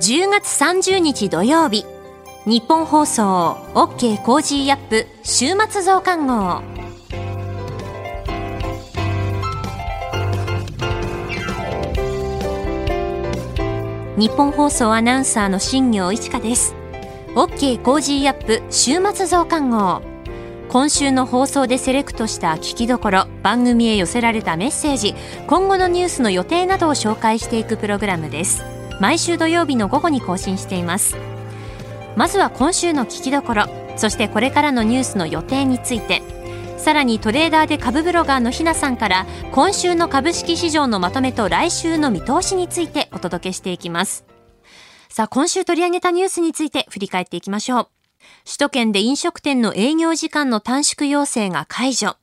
10月30日土曜日日本放送 OK コージーアップ週末増刊号。ニッポン放送アナウンサーの新行市佳です。OK コージーアップ週末増刊号。今週の放送でセレクトした聞きどころ番組へ寄せられたメッセージ今後のニュースの予定などを紹介していくプログラムです。毎週土曜日の午後に更新しています。まずは今週の聞きどころそしてこれからのニュースの予定についてさらにトレーダーで株ブロガーのひなさんから今週の株式市場のまとめと来週の見通しについてお届けしていきます。さあ今週取り上げたニュースについて振り返っていきましょう。首都圏で飲食店の営業時間の短縮要請が解除。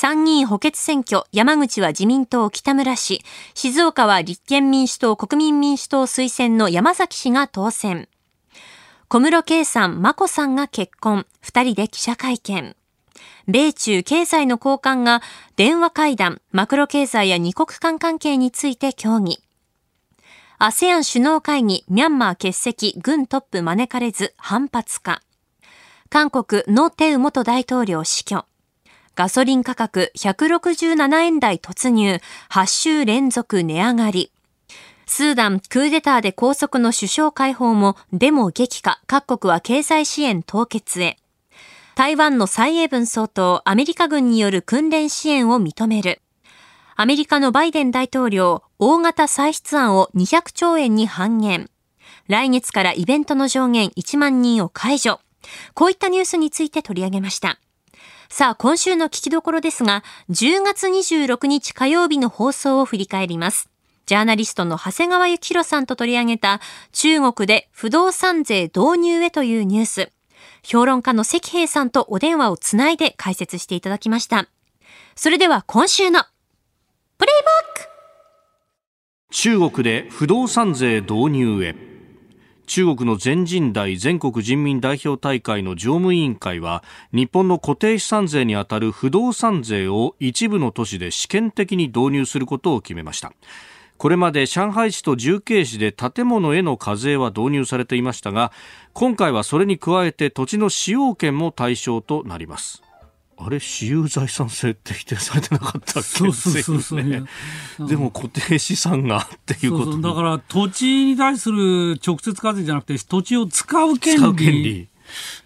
参議院補欠選挙、山口は自民党北村氏、静岡は立憲民主党国民民主党推薦の山崎氏が当選。小室圭さん、眞子さんが結婚、二人で記者会見。米中経済の高官が電話会談、マクロ経済や二国間関係について協議。ASEAN 首脳会議、ミャンマー欠席、軍トップ招かれず反発か。韓国、ノ・テウ元大統領死去。ガソリン価格167円台突入、8週連続値上がり。スーダンクーデターで拘束の首相解放もデモ激化、各国は経済支援凍結へ。台湾の蔡英文総統、アメリカ軍による訓練支援を認める。アメリカのバイデン大統領、大型歳出案を200兆円に半減。来月からイベントの上限1万人を解除。こういったニュースについて取り上げました。さあ、今週の聞きどころですが、10月26日火曜日の放送を振り返ります。ジャーナリストの長谷川幸宏さんと取り上げた中国で不動産税導入へというニュース。評論家の関平さんとお電話をつないで解説していただきました。それでは今週のプレイバック中国で不動産税導入へ中国の全人代全国人民代表大会の常務委員会は日本の固定資産税にあたる不動産税を一部の都市で試験的に導入することを決めました。これまで上海市と重慶市で建物への課税は導入されていましたが今回はそれに加えて土地の使用権も対象となります。あれ私有財産税って否定されてなかったっけ？そうそうそうそう、ね、でも固定資産がっていうことだから土地に対する直接課税じゃなくて土地を使う権利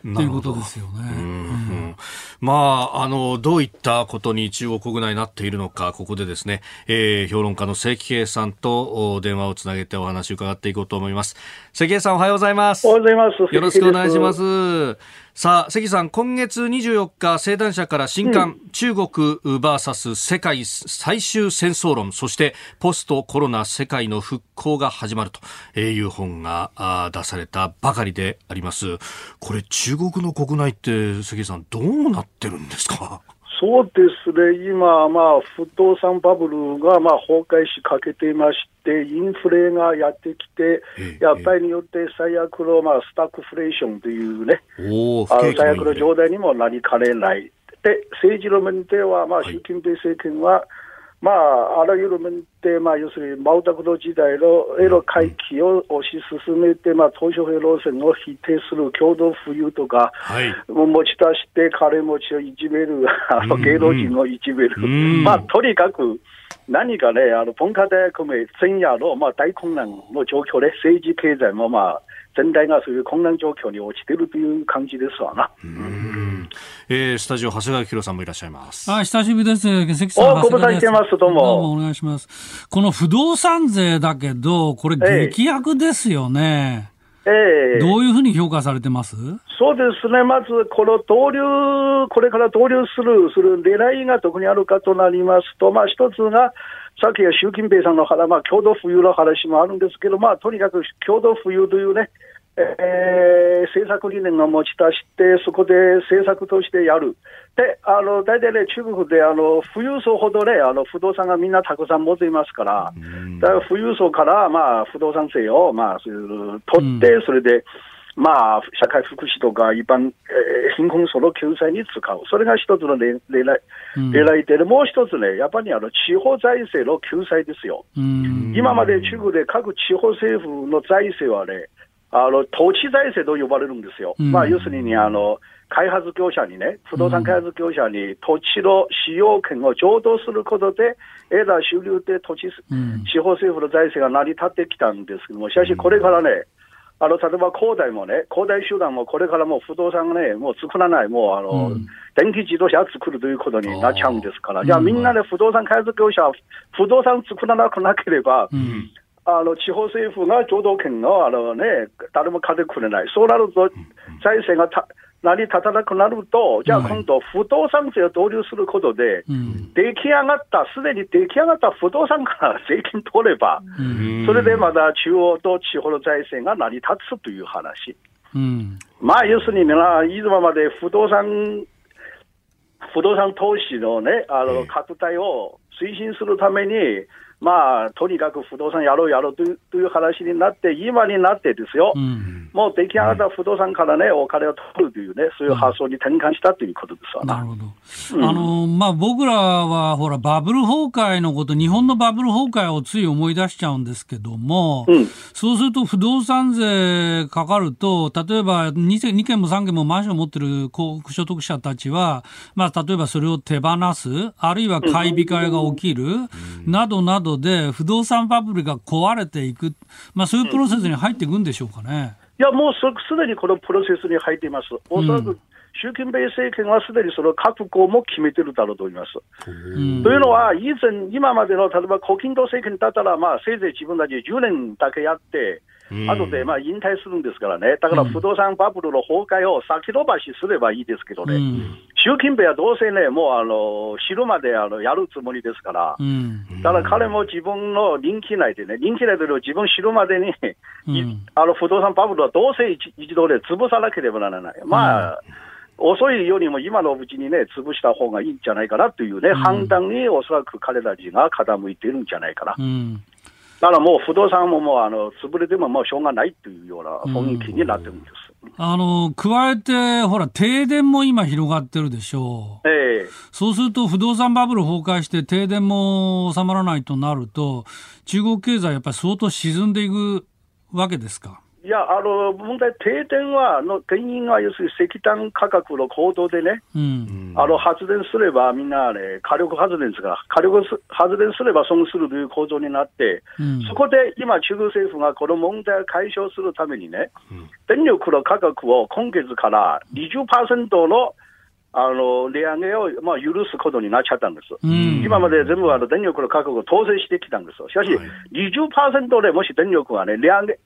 っていうことですよね。うん、まあ、あの、どういったことに中国国内になっているのか、ここでですね、えー、評論家の関平さんと電話をつなげてお話を伺っていこうと思います。関平さんおはようございます。おはようございます。よろしくお願いします。さあ、関さん、今月24日、生誕社から新刊、うん、中国 VS 世界最終戦争論、そしてポストコロナ世界の復興が始まるという本が出されたばかりであります。これ、中国の国内って、関さん、どうなってるんですか？そうですね、今、まあ、不動産バブルがまあ崩壊しかけていまして、インフレがやってきて、やっぱりによって最悪のまあスタックフレーションというね、あの最悪の状態にもなりかねない。で、政治の面では、まあ、習近平政権は、まあ、あらゆる面で、まあ、要するに毛沢東時代のエロ回帰を推し進めて、まあ、東小平路線を否定する共同富裕とか、はい、持ち出して金持ちをいじめる、あの芸能人をいじめる、まあ、とにかく何かね、あの文化大学名前夜の、まあ、大混乱の状況で、政治経済も、まあ、全体がそういう混乱状況に落ちているという感じですわな。うんえー、スタジオ、長谷川博さんもいらっしゃいます。あ、久しぶりです。関さん。ご無沙汰してます。どうも。どうもお願いします。この不動産税だけど、これ激悪ですよね。ええー、どういうふうに評価されてます？そうですね、まずこの導入、これから導入する、する狙いがどこにあるかとなりますと、まあ、一つが、さっきは習近平さんの話、まあ、共同富裕の話もあるんですけど、まあ、とにかく共同富裕というね、えー、政策理念を持ち出して、そこで政策としてやる。で、あの、大体ね、中国で、あの、富裕層ほどね、あの、不動産がみんなたくさん持っていますから、だから富裕層から、まあ、不動産税を、まあ、取って、それで、まあ、社会福祉とか一般、えー、貧困層の救済に使う。それが一つの狙い、狙いで、もう一つね、やっぱりあの、地方財政の救済ですよ。今まで中国で各地方政府の財政はね、あの、土地財政と呼ばれるんですよ。まあ、要するに、あの、開発業者にね、不動産開発業者に土地の使用権を譲渡することで、枝収入で土地、地方政府の財政が成り立ってきたんですけども、しかしこれからね、あの、例えば恒大もね、恒大集団もこれからもう不動産がね、もう作らない、もうあの、うん、電気自動車作るということになっちゃうんですから、じゃあみんなで不動産開発業者、不動産作らなくなければ、うんあの地方政府が共同権をあの、ね、誰も買ってくれない、そうなると財政がた成り立たなくなると、じゃあ今度、不動産税を導入することで、出来上がった、すでに出来上がった不動産から税金取れば、それでまだ中央と地方の財政が成り立つという話。まあ、要するに、いつもまで不動産、不動産投資のね、あの、拡大を推進するために、まあ、とにかく不動産やろうやろうというという話になって、今になってですよ、うん、もう出来上がった不動産からね、お金を取るというね、そういう発想に転換したということですわ。なるほど。うん、あの、まあ、僕らは、ほら、バブル崩壊のこと、日本のバブル崩壊をつい思い出しちゃうんですけども、うん、そうすると不動産税かかると、例えば 2, 2件も3件もマンションを持ってる高所得者たちは、まあ、例えばそれを手放す、あるいは買い控えが起きる、などなどで不動産バブルが壊れていく、まあ、そういうプロセスに入っていくんでしょうかね。いや、もうすでにこのプロセスに入っています。おそらく、習近平政権はすでにその覚悟も決めてるだろうと思います。というのは、以前、今までの例えば、胡錦涛政権だったら、まあ、せいぜい自分たち10年だけやって、後でまあ引退するんですからね、だから不動産バブルの崩壊を先延ばしすればいいですけどね、習近平はどうせね、もうあの死ぬまであのやるつもりですから、だから彼も自分の人気内でね、人気内で自分死ぬまでに、あの不動産バブルはどうせ一度で潰さなければならない。まあ、遅いよりも今のうちにね、潰した方がいいんじゃないかなというね、判断におそらく彼たちが傾いているんじゃないかな。だからもう不動産ももうあの潰れてももうしょうがないというような雰囲気になってるんです。あの、加えて、ほら、停電も今広がってるでしょう。ええそうすると、不動産バブル崩壊して、停電も収まらないとなると、中国経済やっぱり相当沈んでいくわけですか？いや、あの、問題、停電は、の原因は、要するに石炭価格の高騰でね、うん、あの、発電すればみんなね、火力発電ですから、火力発電すれば損するという構造になって、うん、そこで今、中国政府がこの問題を解消するためにね、うん、電力の価格を今月から20%のあの、値上げを、まあ、許すことになっちゃったんです。うん、今まで全部あの電力の価格を統制してきたんです。しかし、はい、20%でもし電力がね、値上げ、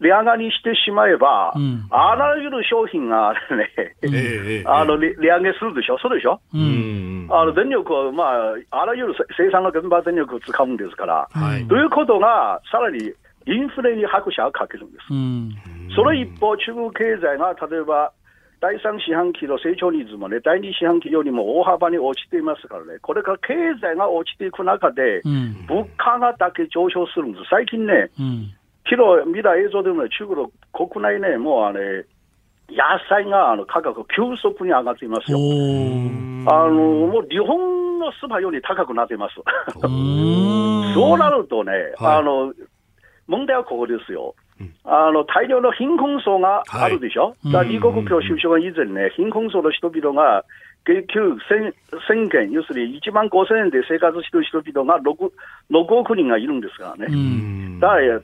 値上がりしてしまえば、うん、あらゆる商品がね、あの値上げするでしょ、そうでしょ、うん、あの電力を、まあ、あらゆる生産の現場電力を使うんですから、はい、ということが、さらにインフレに拍車をかけるんです。うん、その一方、中国経済が例えば、第3四半期の成長率もね、第2四半期よりも大幅に落ちていますからね、これから経済が落ちていく中で、物価がだけ上昇するんです。最近ね、昨日見た映像でも、ね、中国の国内ね、もうあれ、野菜があの価格急速に上がっていますよ。あの、もう日本のスーパーより高くなっています。そうなるとね、はい、あの、問題はここですよ。あの、大量の貧困層があるでしょ、はい、だ李克強首相が以前ね、貧困層の人々が、月給1000件、要するに1万5000円で生活している人々が 6, 6億人がいるんですからね。だから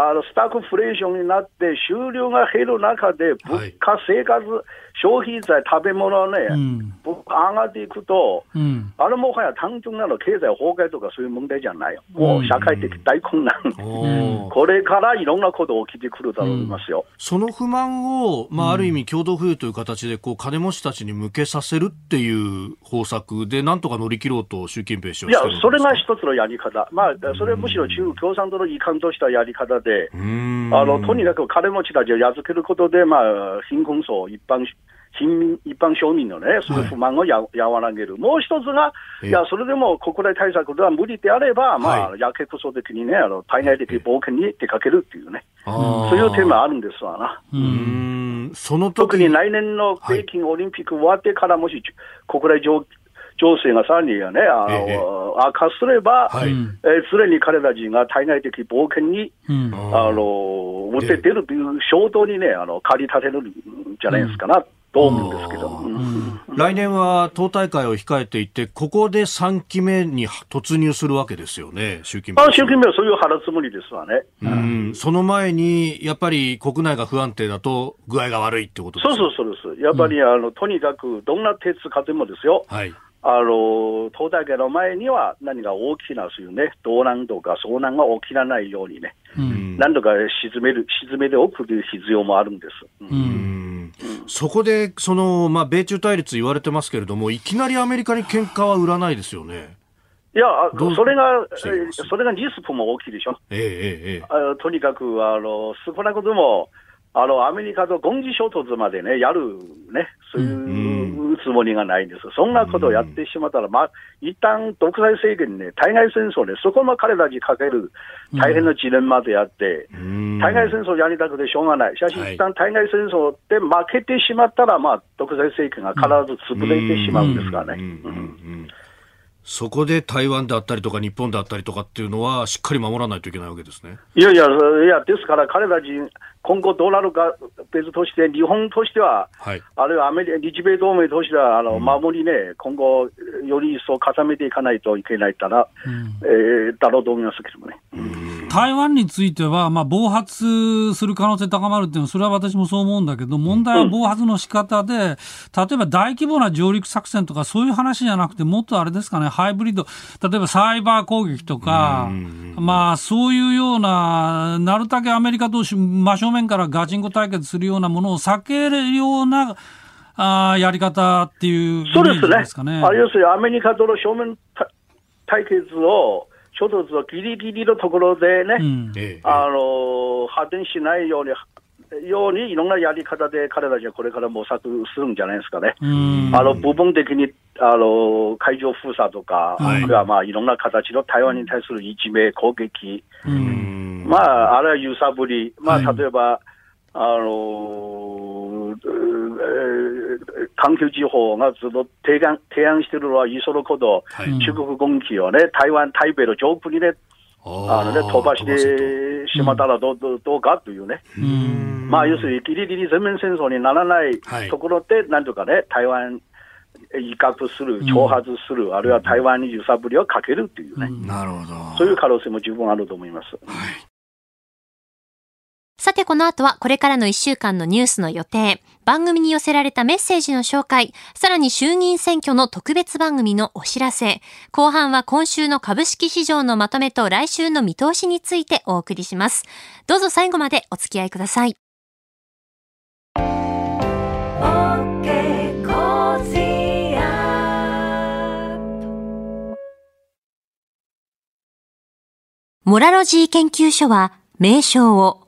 あのスタグフレーションになって、収入が減る中で、物価、生活、消費財、食べ物ね、うん、物価上がっていくと、うん、あれもはや単純なの経済崩壊とかそういう問題じゃないよ。もう社会的大混乱。うん、これからいろんなこと起きてくるだろうと思いますよ。その不満を、まあ、ある意味共同富裕という形で、こう、金持ちたちに向けさせるっていう方策で、なんとか乗り切ろうと習近平氏はいや、それが一つのやり方。まあ、それはむしろ中国共産党の遺憾としたやり方で、で、あのとにかく金持ちたちをやっつけることで、まあ、貧困層、一般貧民、一般庶民のね、その不満をや、和らげる。もう一つが、いや、それでも国内対策では無理であれば、まあ、やけくそ的にね、あの、対外的冒険に出かけるっていうね。そういうテーマあるんですわな。うん。その特に来年の北京オリンピック終わってからもし、国内情情勢がさらにね、あの、悪化すれば、はい、えに彼ら人が対外的冒険に、うん、あの、持って出るという衝動にね、あの、駆り立てるんじゃないですかな。と思うんですけど、うん、来年は党大会を控えていて、ここで3期目に突入するわけですよね、習近平習近平はそういう腹積もりですわね、うん、その前にやっぱり国内が不安定だと、具合が悪いってことですかそうそうそうです、やっぱり、あのとにかくどんな手つかでもですよ。はいあの、東大会の前には何か大きなそういうね、動乱とか遭難が起きらないようにね、うん、何度か沈める、沈めておくという必要もあるんです。うん、うんそこで、その、まあ、米中対立言われてますけれども、いきなりアメリカに喧嘩は売らないですよね。いや、それが、それがリスクも大きいでしょ。ええええ、あとにかく、あの、少なくとも、あの、アメリカと軍事衝突までね、やるね、そういうつもりがないんです。そんなことをやってしまったら、まあ、一旦独裁政権ね、対外戦争ね、そこも彼らにかける大変なジレンマであって、対外戦争やりたくてしょうがない。しかし、一旦対外戦争で負けてしまったら、まあ、独裁政権が必ず潰れてしまうんですからね。そこで台湾であったりとか日本であったりとかっていうのは、しっかり守らないといけないわけですね。いやいや、いやですから彼ら人、今後どうなるか別として、日本としては、はい、あるいはアメリ日米同盟としては、あの、うん、守りね、今後、より一層固めていかないといけないたら、うん、えー、だろうと思いますけどもね。台湾については、まあ、暴発する可能性高まるっていうのは、それは私もそう思うんだけど、問題は暴発の仕方で、うん、例えば大規模な上陸作戦とか、そういう話じゃなくて、もっとあれですかね、ハイブリッド、例えばサイバー攻撃とか、まあ、そういうような、なるたけアメリカと真正面からガチンコ対決するようなものを避けるような、あやり方っていうそうですね。あ要するにアメリカとの正面対決を、衝突をギリギリのところでね、うん、あの発展しないように、ようにいろんなやり方で彼らじゃこれから模索するんじゃないですかね。あの部分的にあの海上封鎖とか、はい、あるいはまあいろんな形の台湾に対するいじめ、攻撃、まあ、あるいは揺さぶり、まあ、例えば、はいあの環球地方がずっと提案提案しているのは、いそのこと、はい、中国軍機をね、台湾、台北の上空にね、あのね、飛ばしてしまったらどう,、どうどうかというね、まあ、要するにギリギリ全面戦争にならないところで、なんとかね、台湾、威嚇する、挑発する、あるいは台湾に揺さぶりをかけるっていうね、なるほど。そういう可能性も十分あると思います。はいさてこの後はこれからの1週間のニュースの予定、番組に寄せられたメッセージの紹介、さらに衆議院選挙の特別番組のお知らせ、後半は今週の株式市場のまとめと来週の見通しについてお送りします。どうぞ最後までお付き合いください。モラロジー研究所は名称を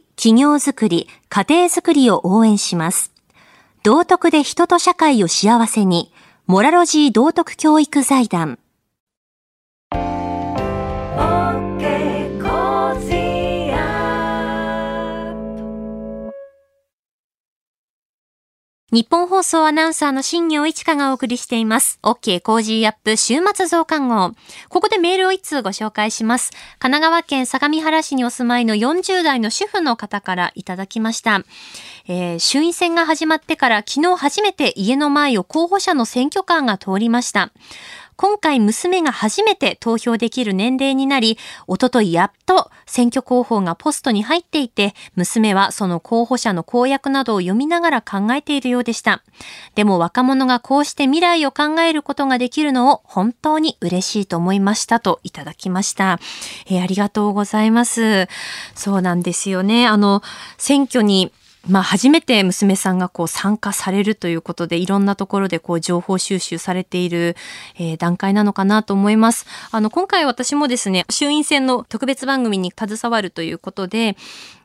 企業づくり、家庭づくりを応援します。道徳で人と社会を幸せに、モラロジー道徳教育財団。ニッポン放送アナウンサーの新行市佳がお送りしています。OK コージーアップ週末増刊号。ここでメールを一通ご紹介します。神奈川県相模原市にお住まいの40代の主婦の方からいただきました。えー、衆院選が始まってから昨日初めて家の前を候補者の選挙カーが通りました。今回娘が初めて投票できる年齢になり、おとといやっと選挙候補がポストに入っていて、娘はその候補者の公約などを読みながら考えているようでした。でも若者がこうして未来を考えることができるのを本当に嬉しいと思いましたといただきました。えー、ありがとうございます。そうなんですよね。あの、選挙にまあ、初めて娘さんがこう参加されるということで、いろんなところでこう情報収集されている、えー、段階なのかなと思います。あの、今回私もですね、衆院選の特別番組に携わるということで、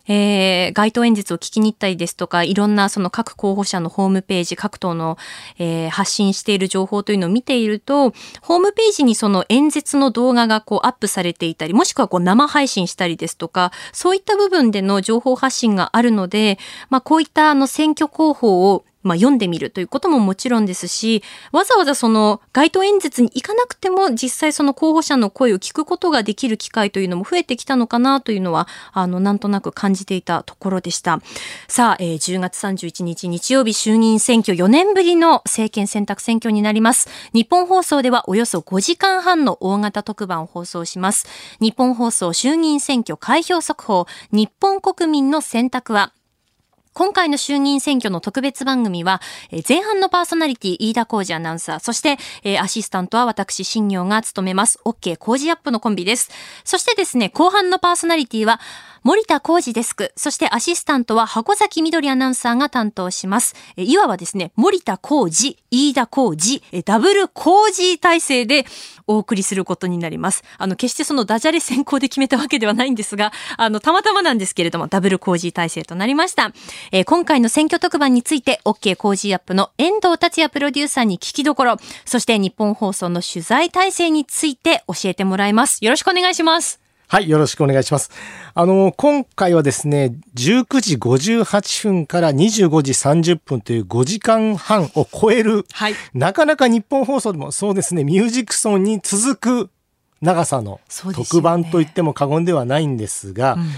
えー、街頭演説を聞きに行ったりですとか、いろんなその各候補者のホームページ、各党の、えー、発信している情報というのを見ていると、ホームページにその演説の動画がこうアップされていたり、もしくはこう生配信したりですとか、そういった部分での情報発信があるので、まあこういったあの選挙候補をまあ、読んでみるということももちろんですし、わざわざその街頭演説に行かなくても実際その候補者の声を聞くことができる機会というのも増えてきたのかなというのは、あの、なんとなく感じていたところでした。さあ、えー、10月31日日曜日衆議院選挙4年ぶりの政権選択選挙になります。日本放送ではおよそ5時間半の大型特番を放送します。日本放送衆議院選挙開票速報、日本国民の選択は今回の衆議院選挙の特別番組は、前半のパーソナリティ、飯田浩二アナウンサー、そして、アシスタントは私、新業が務めます、OK 工事アップのコンビです。そしてですね、後半のパーソナリティは、森田浩二デスク、そしてアシスタントは箱崎みどりアナウンサーが担当します。えいわばですね、森田浩二、飯田浩二、ダブル浩二体制でお送りすることになります。あの、決してそのダジャレ先行で決めたわけではないんですが、あの、たまたまなんですけれども、ダブル浩二体制となりました。えー、今回の選挙特番について、OK 工事アップの遠藤達也プロデューサーに聞きどころ、そして日本放送の取材体制について教えてもらいます。よろしくお願いします。はい、よろしくお願いします。あの、今回はですね、19時58分から25時30分という5時間半を超える、はい、なかなか日本放送でもそうですね、ミュージックソンに続く長さの特番と言っても過言ではないんですが、すねうん、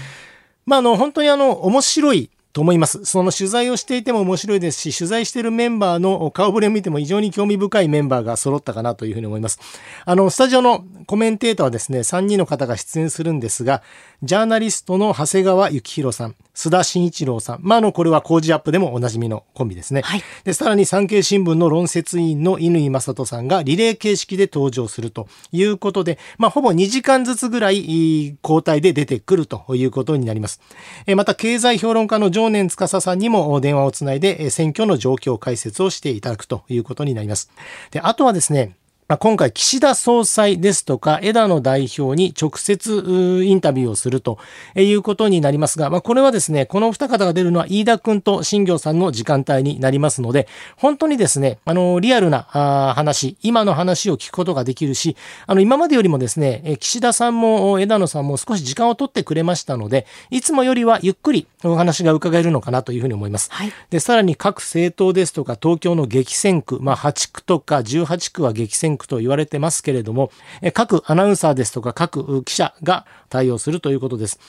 まあ、あの、本当にあの、面白いと思います。その取材をしていても面白いですし、取材しているメンバーの顔ぶれを見ても非常に興味深いメンバーが揃ったかなというふうに思います。あの、スタジオのコメンテーターはですね、3人の方が出演するんですが、ジャーナリストの長谷川幸宏さん、須田慎一郎さん。まあ、あの、これは工事アップでもおなじみのコンビですね。はい。で、さらに産経新聞の論説委員の乾正人さんがリレー形式で登場するということで、まあ、ほぼ2時間ずつぐらい交代で出てくるということになります。えまた、経済評論家の常年司さんにも電話をつないで、選挙の状況解説をしていただくということになります。で、あとはですね、まあ、今回岸田総裁ですとか枝野代表に直接インタビューをするということになりますが、まあ、これはですね、この二方が出るのは飯田君と新行さんの時間帯になりますので、本当にですね、あの、リアルな話、今の話を聞くことができるし、あの、今までよりもですね、岸田さんも枝野さんも少し時間を取ってくれましたので、いつもよりはゆっくりお話が伺えるのかなというふうに思います。はい、で、さらに各政党ですとか東京の激戦区、まあ、8区とか18区は激戦区クと言われてますけれども、各アナウンサーですとか各記者が対応するということです。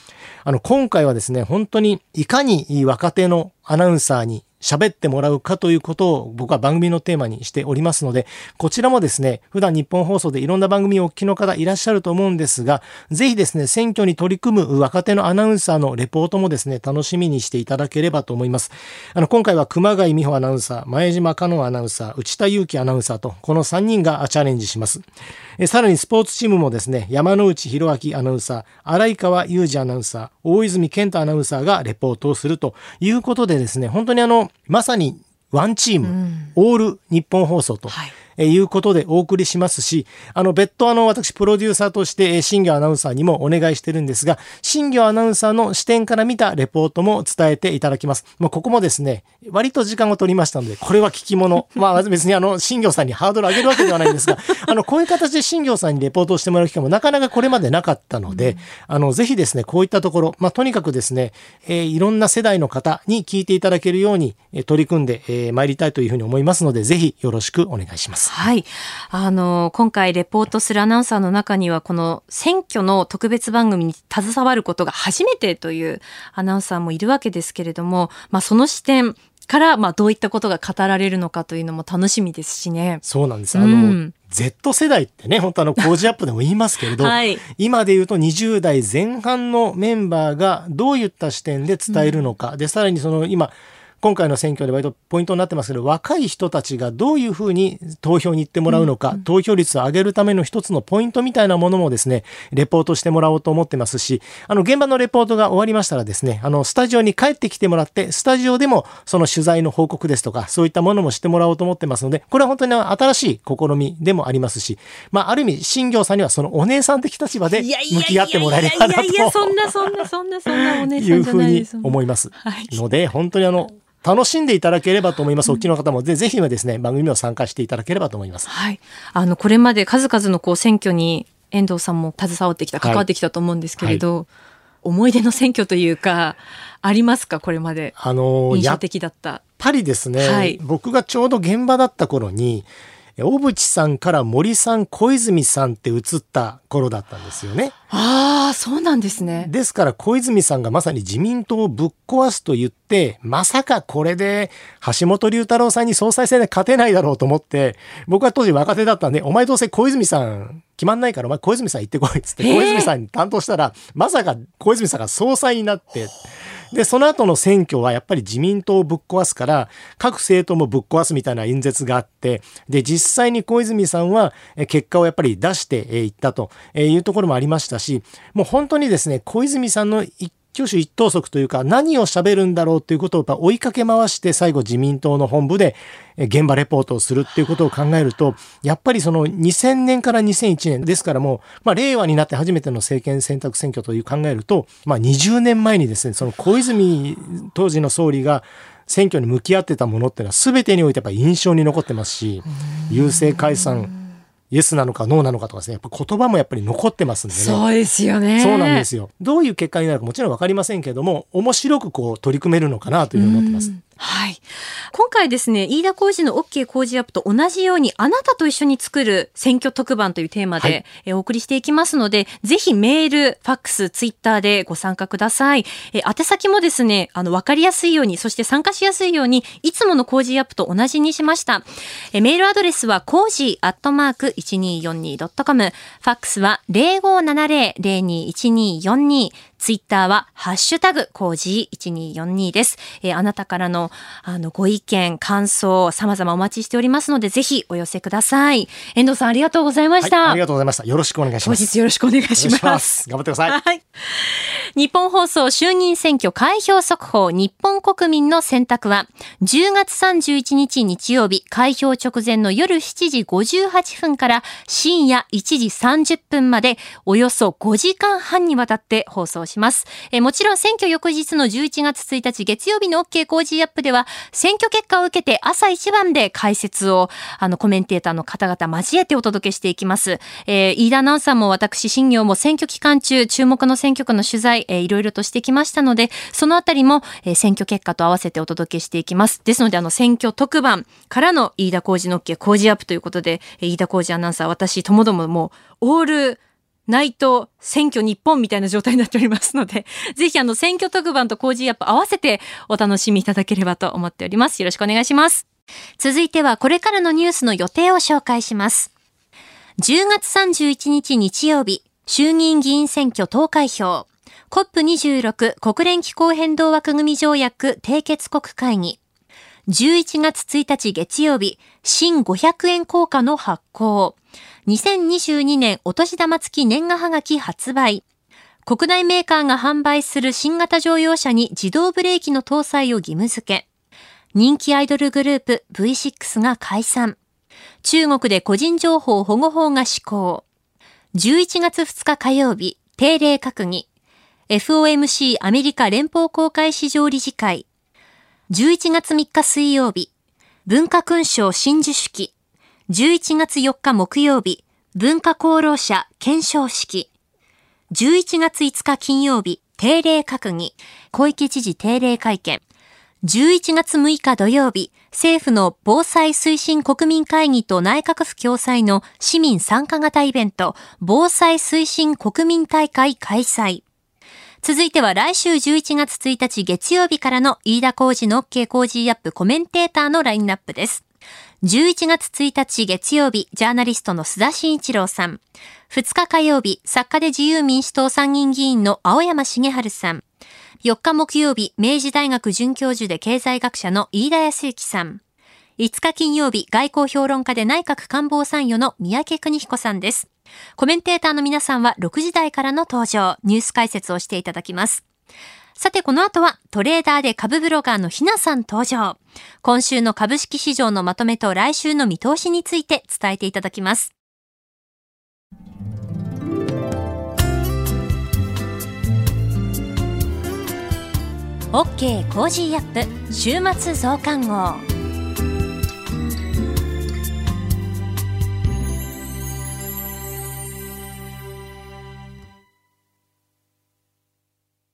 あの、今回はですね、本当にいかに若手のアナウンサーに喋ってもらうかということを僕は番組のテーマにしておりますので、こちらもですね、普段日本放送でいろんな番組をお聞きの方いらっしゃると思うんですが、ぜひですね、選挙に取り組む若手のアナウンサーのレポートもですね、楽しみにしていただければと思います。あの、今回は熊谷美穂アナウンサー、前島香音アナウンサー、内田祐樹アナウンサーと、この3人がチャレンジします。えさらにスポーツチームもですね、山内博明アナウンサー、荒川裕二アナウンサー、大泉健太アナウンサーがレポートをするということでですね、本当にあの、まさにワンチーム、うん、オール日本放送と、はいえいうことでお送りしますし、あの、別途あの、私、プロデューサーとして、新業アナウンサーにもお願いしてるんですが、新業アナウンサーの視点から見たレポートも伝えていただきます。まあ、ここもですね、割と時間を取りましたので、これは聞き物。まあ、別にあの、新業さんにハードル上げるわけではないんですが、あの、こういう形で新業さんにレポートをしてもらう機会もなかなかこれまでなかったので、うん、あの、ぜひですね、こういったところ、まあ、とにかくですね、えー、いろんな世代の方に聞いていただけるように、えー、取り組んで、えー、参りたいというふうに思いますので、ぜひよろしくお願いします。はい。あの、今回レポートするアナウンサーの中には、この選挙の特別番組に携わることが初めてというアナウンサーもいるわけですけれども、まあその視点、から、まあ、どういったことが語られるのかというのも楽しみですしね。そうなんです。あの、うん、Z 世代ってね、本当あの、工事アップでも言いますけれど、はい、今で言うと20代前半のメンバーがどういった視点で伝えるのか、うん、で、さらにその今、今回の選挙で割とポイントになってますけど、若い人たちがどういうふうに投票に行ってもらうのか、うん、投票率を上げるための一つのポイントみたいなものもですね、レポートしてもらおうと思ってますし、あの、現場のレポートが終わりましたらですね、あの、スタジオに帰ってきてもらって、スタジオでもその取材の報告ですとか、そういったものもしてもらおうと思ってますので、これは本当に新しい試みでもありますし、まあ、ある意味、新業さんにはそのお姉さん的立場で向き合ってもらえればなと。いやいやいや、そんなそんなそんなそんなお姉さんじゃないです。いうふうに思います。はい、ので、本当にあの、楽しんでいただければと思います。お聞きの方もぜひはですね、番組を参加していただければと思います。はい。あの、これまで数々のこう選挙に遠藤さんも携わってきた、関わってきたと思うんですけれど、はいはい、思い出の選挙というか、ありますか？これまで。あの印象的だった。やっぱりですね、はい、僕がちょうど現場だった頃に、小渕さんから森さん小泉さんって移った頃だったんですよね。ああそうなんですね。ですから小泉さんがまさに自民党をぶっ壊すと言ってまさかこれで橋本龍太郎さんに総裁選で勝てないだろうと思って僕は当時若手だったんでお前どうせ小泉さん決まんないからお前小泉さん行ってこいっつって小泉さんに担当したらまさか小泉さんが総裁になって。で、その後の選挙はやっぱり自民党をぶっ壊すから、各政党もぶっ壊すみたいな演説があって、で、実際に小泉さんは結果をやっぱり出していったというところもありましたし、もう本当にですね、小泉さんの一挙手一投足というか何を喋るんだろうということを追いかけ回して最後自民党の本部で現場レポートをするっていうことを考えるとやっぱりその2000年から2001年ですからもう、まあ、令和になって初めての政権選択選挙という考えると、まあ、20年前にですねその小泉当時の総理が選挙に向き合ってたものっていうのは全てにおいてやっぱ印象に残ってますし郵政解散イエスなのかノーなのかとかですね、やっぱ言葉もやっぱり残ってますんでね。そうですよね。そうなんですよ。どういう結果になるかもちろんわかりませんけども、面白くこう取り組めるのかなというふうに思ってます。はい。今回ですね、飯田浩二の OK 工事アップと同じように、あなたと一緒に作る選挙特番というテーマで、はい、えお送りしていきますので、ぜひメール、ファックス、ツイッターでご参加ください。え宛先もですね、あの、わかりやすいように、そして参加しやすいように、いつもの Cozy up と同じにしました。えメールアドレスは、 cozy アットマーク 1242.com。ファックスは0570-021242。ツイッターは、ハッシュタグ、 cozy1242です。えー、あなたからの、あの、ご意見、感想、様々お待ちしておりますので、ぜひお寄せください。遠藤さん、ありがとうございました、はい、ありがとうございました。よろしくお願いします。当日よろしくお願いします。頑張ってください。はい。日本放送衆議院選挙開票速報、日本国民の選択は、10月31日日曜日、開票直前の夜7時58分から深夜1時30分まで、およそ5時間半にわたって放送しします。えもちろん選挙翌日の11月1日月曜日の OK 工事アップでは、選挙結果を受けて朝一番で解説を、あの、コメンテーターの方々交えてお届けしていきます。えー、飯田アナウンサーも私、新業も選挙期間中、注目の選挙区の取材、えー、いろいろとしてきましたので、そのあたりも、えー、選挙結果と合わせてお届けしていきます。ですので、あの、選挙特番からの飯田工事の OK 工事アップということで、えー、飯田工事アナウンサー、私、ともどももう、オール、ナイト選挙日本みたいな状態になっておりますので、ぜひあの選挙特番と工事アップ合わせてお楽しみいただければと思っております。よろしくお願いします。続いてはこれからのニュースの予定を紹介します。10月31日日曜日、衆議院議員選挙投開票。COP26 国連気候変動枠組条約締結国会議。11月1日月曜日、新500円硬貨の発行。2022年お年玉付き年賀はがき発売。国内メーカーが販売する新型乗用車に自動ブレーキの搭載を義務付け。人気アイドルグループ V6 が解散。中国で個人情報保護法が施行。11月2日火曜日、定例閣議。FOMC アメリカ連邦公開市場理事会。11月3日水曜日、文化勲章親授式。11月4日木曜日、文化功労者検証式。11月5日金曜日、定例閣議、小池知事定例会見。11月6日土曜日、政府の防災推進国民会議と内閣府共催の市民参加型イベント、防災推進国民大会開催。続いては来週11月1日月曜日からの飯田工事の OK 工事アップコメンテーターのラインナップです。11月1日月曜日、ジャーナリストの須田慎一郎さん。2日火曜日、作家で自由民主党参議院議員の青山茂春さん。4日木曜日、明治大学准教授で経済学者の飯田康之さん。5日金曜日、外交評論家で内閣官房参与の三宅邦彦さんです。コメンテーターの皆さんは6時台からの登場、ニュース解説をしていただきます。さて、この後はトレーダーで株ブロガーのひなさん登場。今週の株式市場のまとめと来週の見通しについて伝えていただきます。OK コージーアップ週末増刊号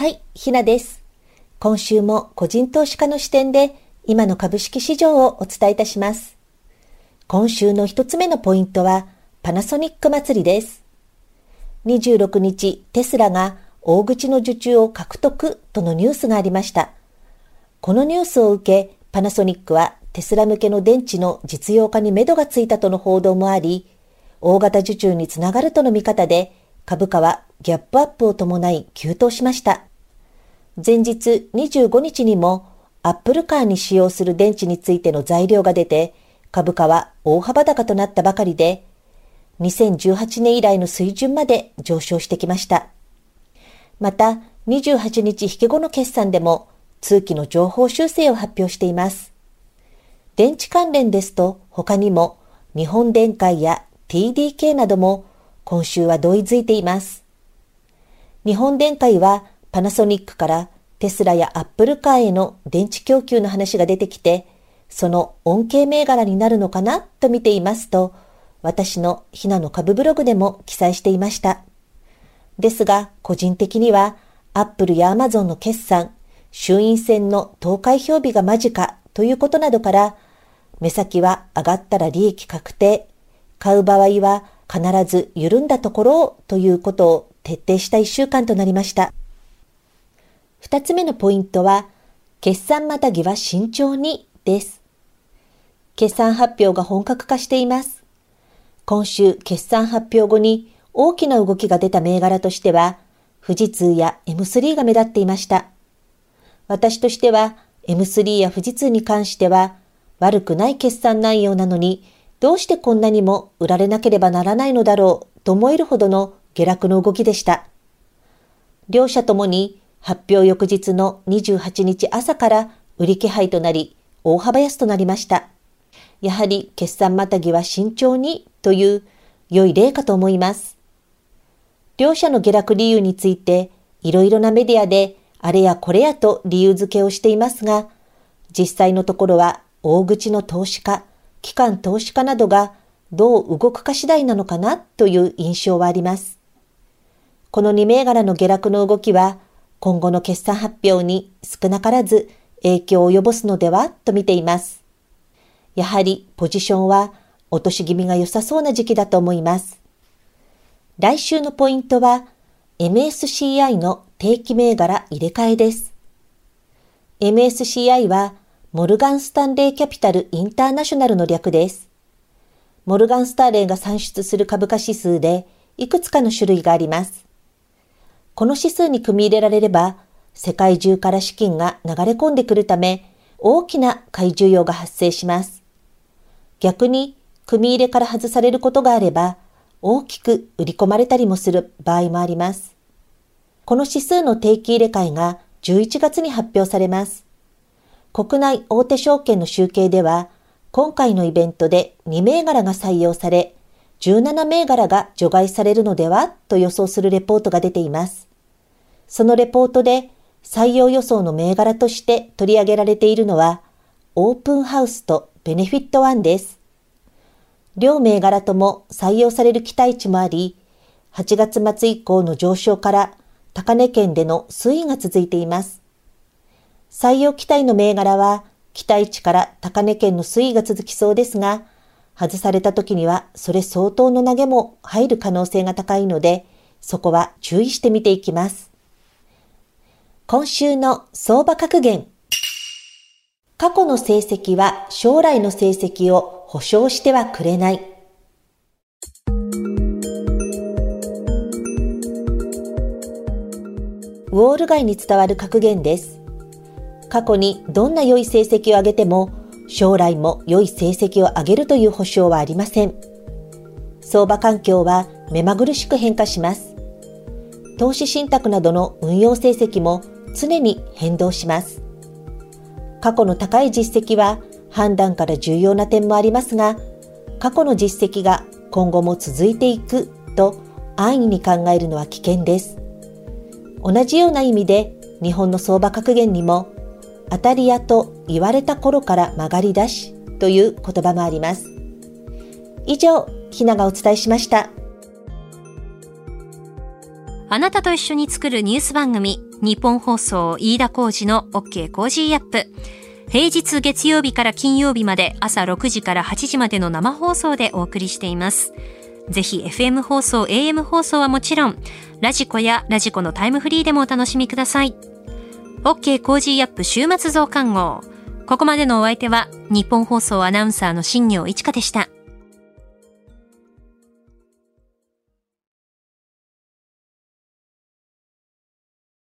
はい、ひなです。今週も個人投資家の視点で今の株式市場をお伝えいたします。今週の一つ目のポイントはパナソニック祭りです。26日、テスラが大口の受注を獲得とのニュースがありました。このニュースを受け、パナソニックはテスラ向けの電池の実用化に目処がついたとの報道もあり、大型受注につながるとの見方で、株価はギャップアップを伴い急騰しました。前日25日にもアップルカーに使用する電池についての材料が出て、株価は大幅高となったばかりで、2018年以来の水準まで上昇してきました。また、28日引け後の決算でも通期の情報修正を発表しています。電池関連ですと他にも日本電解や TDK なども今週は同意づいています。日本電解はパナソニックからテスラやアップルカーへの電池供給の話が出てきて、その恩恵銘柄になるのかな？と見ていますと、私のひなの株ブログでも記載していました。ですが、個人的には、アップルやアマゾンの決算、衆院選の投開票日が間近ということなどから、目先は上がったら利益確定、買う場合は必ず緩んだところをということを徹底した一週間となりました。二つ目のポイントは、決算またぎは慎重にです。決算発表が本格化しています。今週決算発表後に大きな動きが出た銘柄としては、富士通や M3 が目立っていました。私としては M3 や富士通に関しては悪くない決算内容なのにどうしてこんなにも売られなければならないのだろうと思えるほどの下落の動きでした。両社ともに発表翌日の28日朝から売り気配となり大幅安となりました。やはり決算またぎは慎重にという良い例かと思います。両者の下落理由についていろいろなメディアであれやこれやと理由付けをしていますが、実際のところは大口の投資家、機関投資家などがどう動くか次第なのかなという印象はあります。この2銘柄の下落の動きは今後の決算発表に少なからず影響を及ぼすのではと見ています。やはりポジションは落とし気味が良さそうな時期だと思います。来週のポイントは MSCI の定期銘柄入れ替えです。MSCI はモルガンスタンレーキャピタルインターナショナルの略です。モルガンスターレーが算出する株価指数でいくつかの種類があります。この指数に組み入れられれば世界中から資金が流れ込んでくるため大きな買い需要が発生します。逆に、組み入れから外されることがあれば、大きく売り込まれたりもする場合もあります。この指数の定期入れ替えが11月に発表されます。国内大手証券の集計では、今回のイベントで2銘柄が採用され、17銘柄が除外されるのではと予想するレポートが出ています。そのレポートで採用予想の銘柄として取り上げられているのは、オープンハウスとベネフィットワンです。両銘柄とも採用される期待値もあり、8月末以降の上昇から高値圏での推移が続いています。採用期待の銘柄は期待値から高値圏の推移が続きそうですが、外された時にはそれ相当の投げも入る可能性が高いので、そこは注意してみていきます。今週の相場格言。過去の成績は将来の成績を保証してはくれない。ウォール街に伝わる格言です。過去にどんな良い成績を上げても、将来も良い成績を上げるという保証はありません。相場環境は目まぐるしく変化します。投資信託などの運用成績も常に変動します。過去の高い実績は判断から重要な点もありますが、過去の実績が今後も続いていくと安易に考えるのは危険です。同じような意味で日本の相場格言にも当たり屋と言われた頃から曲がり出しという言葉もあります。以上、ひながお伝えしました。あなたと一緒に作るニュース番組、ニッポン放送飯田浩司の OK Cozy up。平日月曜日から金曜日まで朝6時から8時までの生放送でお送りしています。ぜひ FM 放送、AM 放送はもちろん、radiko や radiko のタイムフリーでもお楽しみください。OK コージーアップ週末増刊号。ここまでのお相手は、ニッポン放送アナウンサーの新行市佳でした。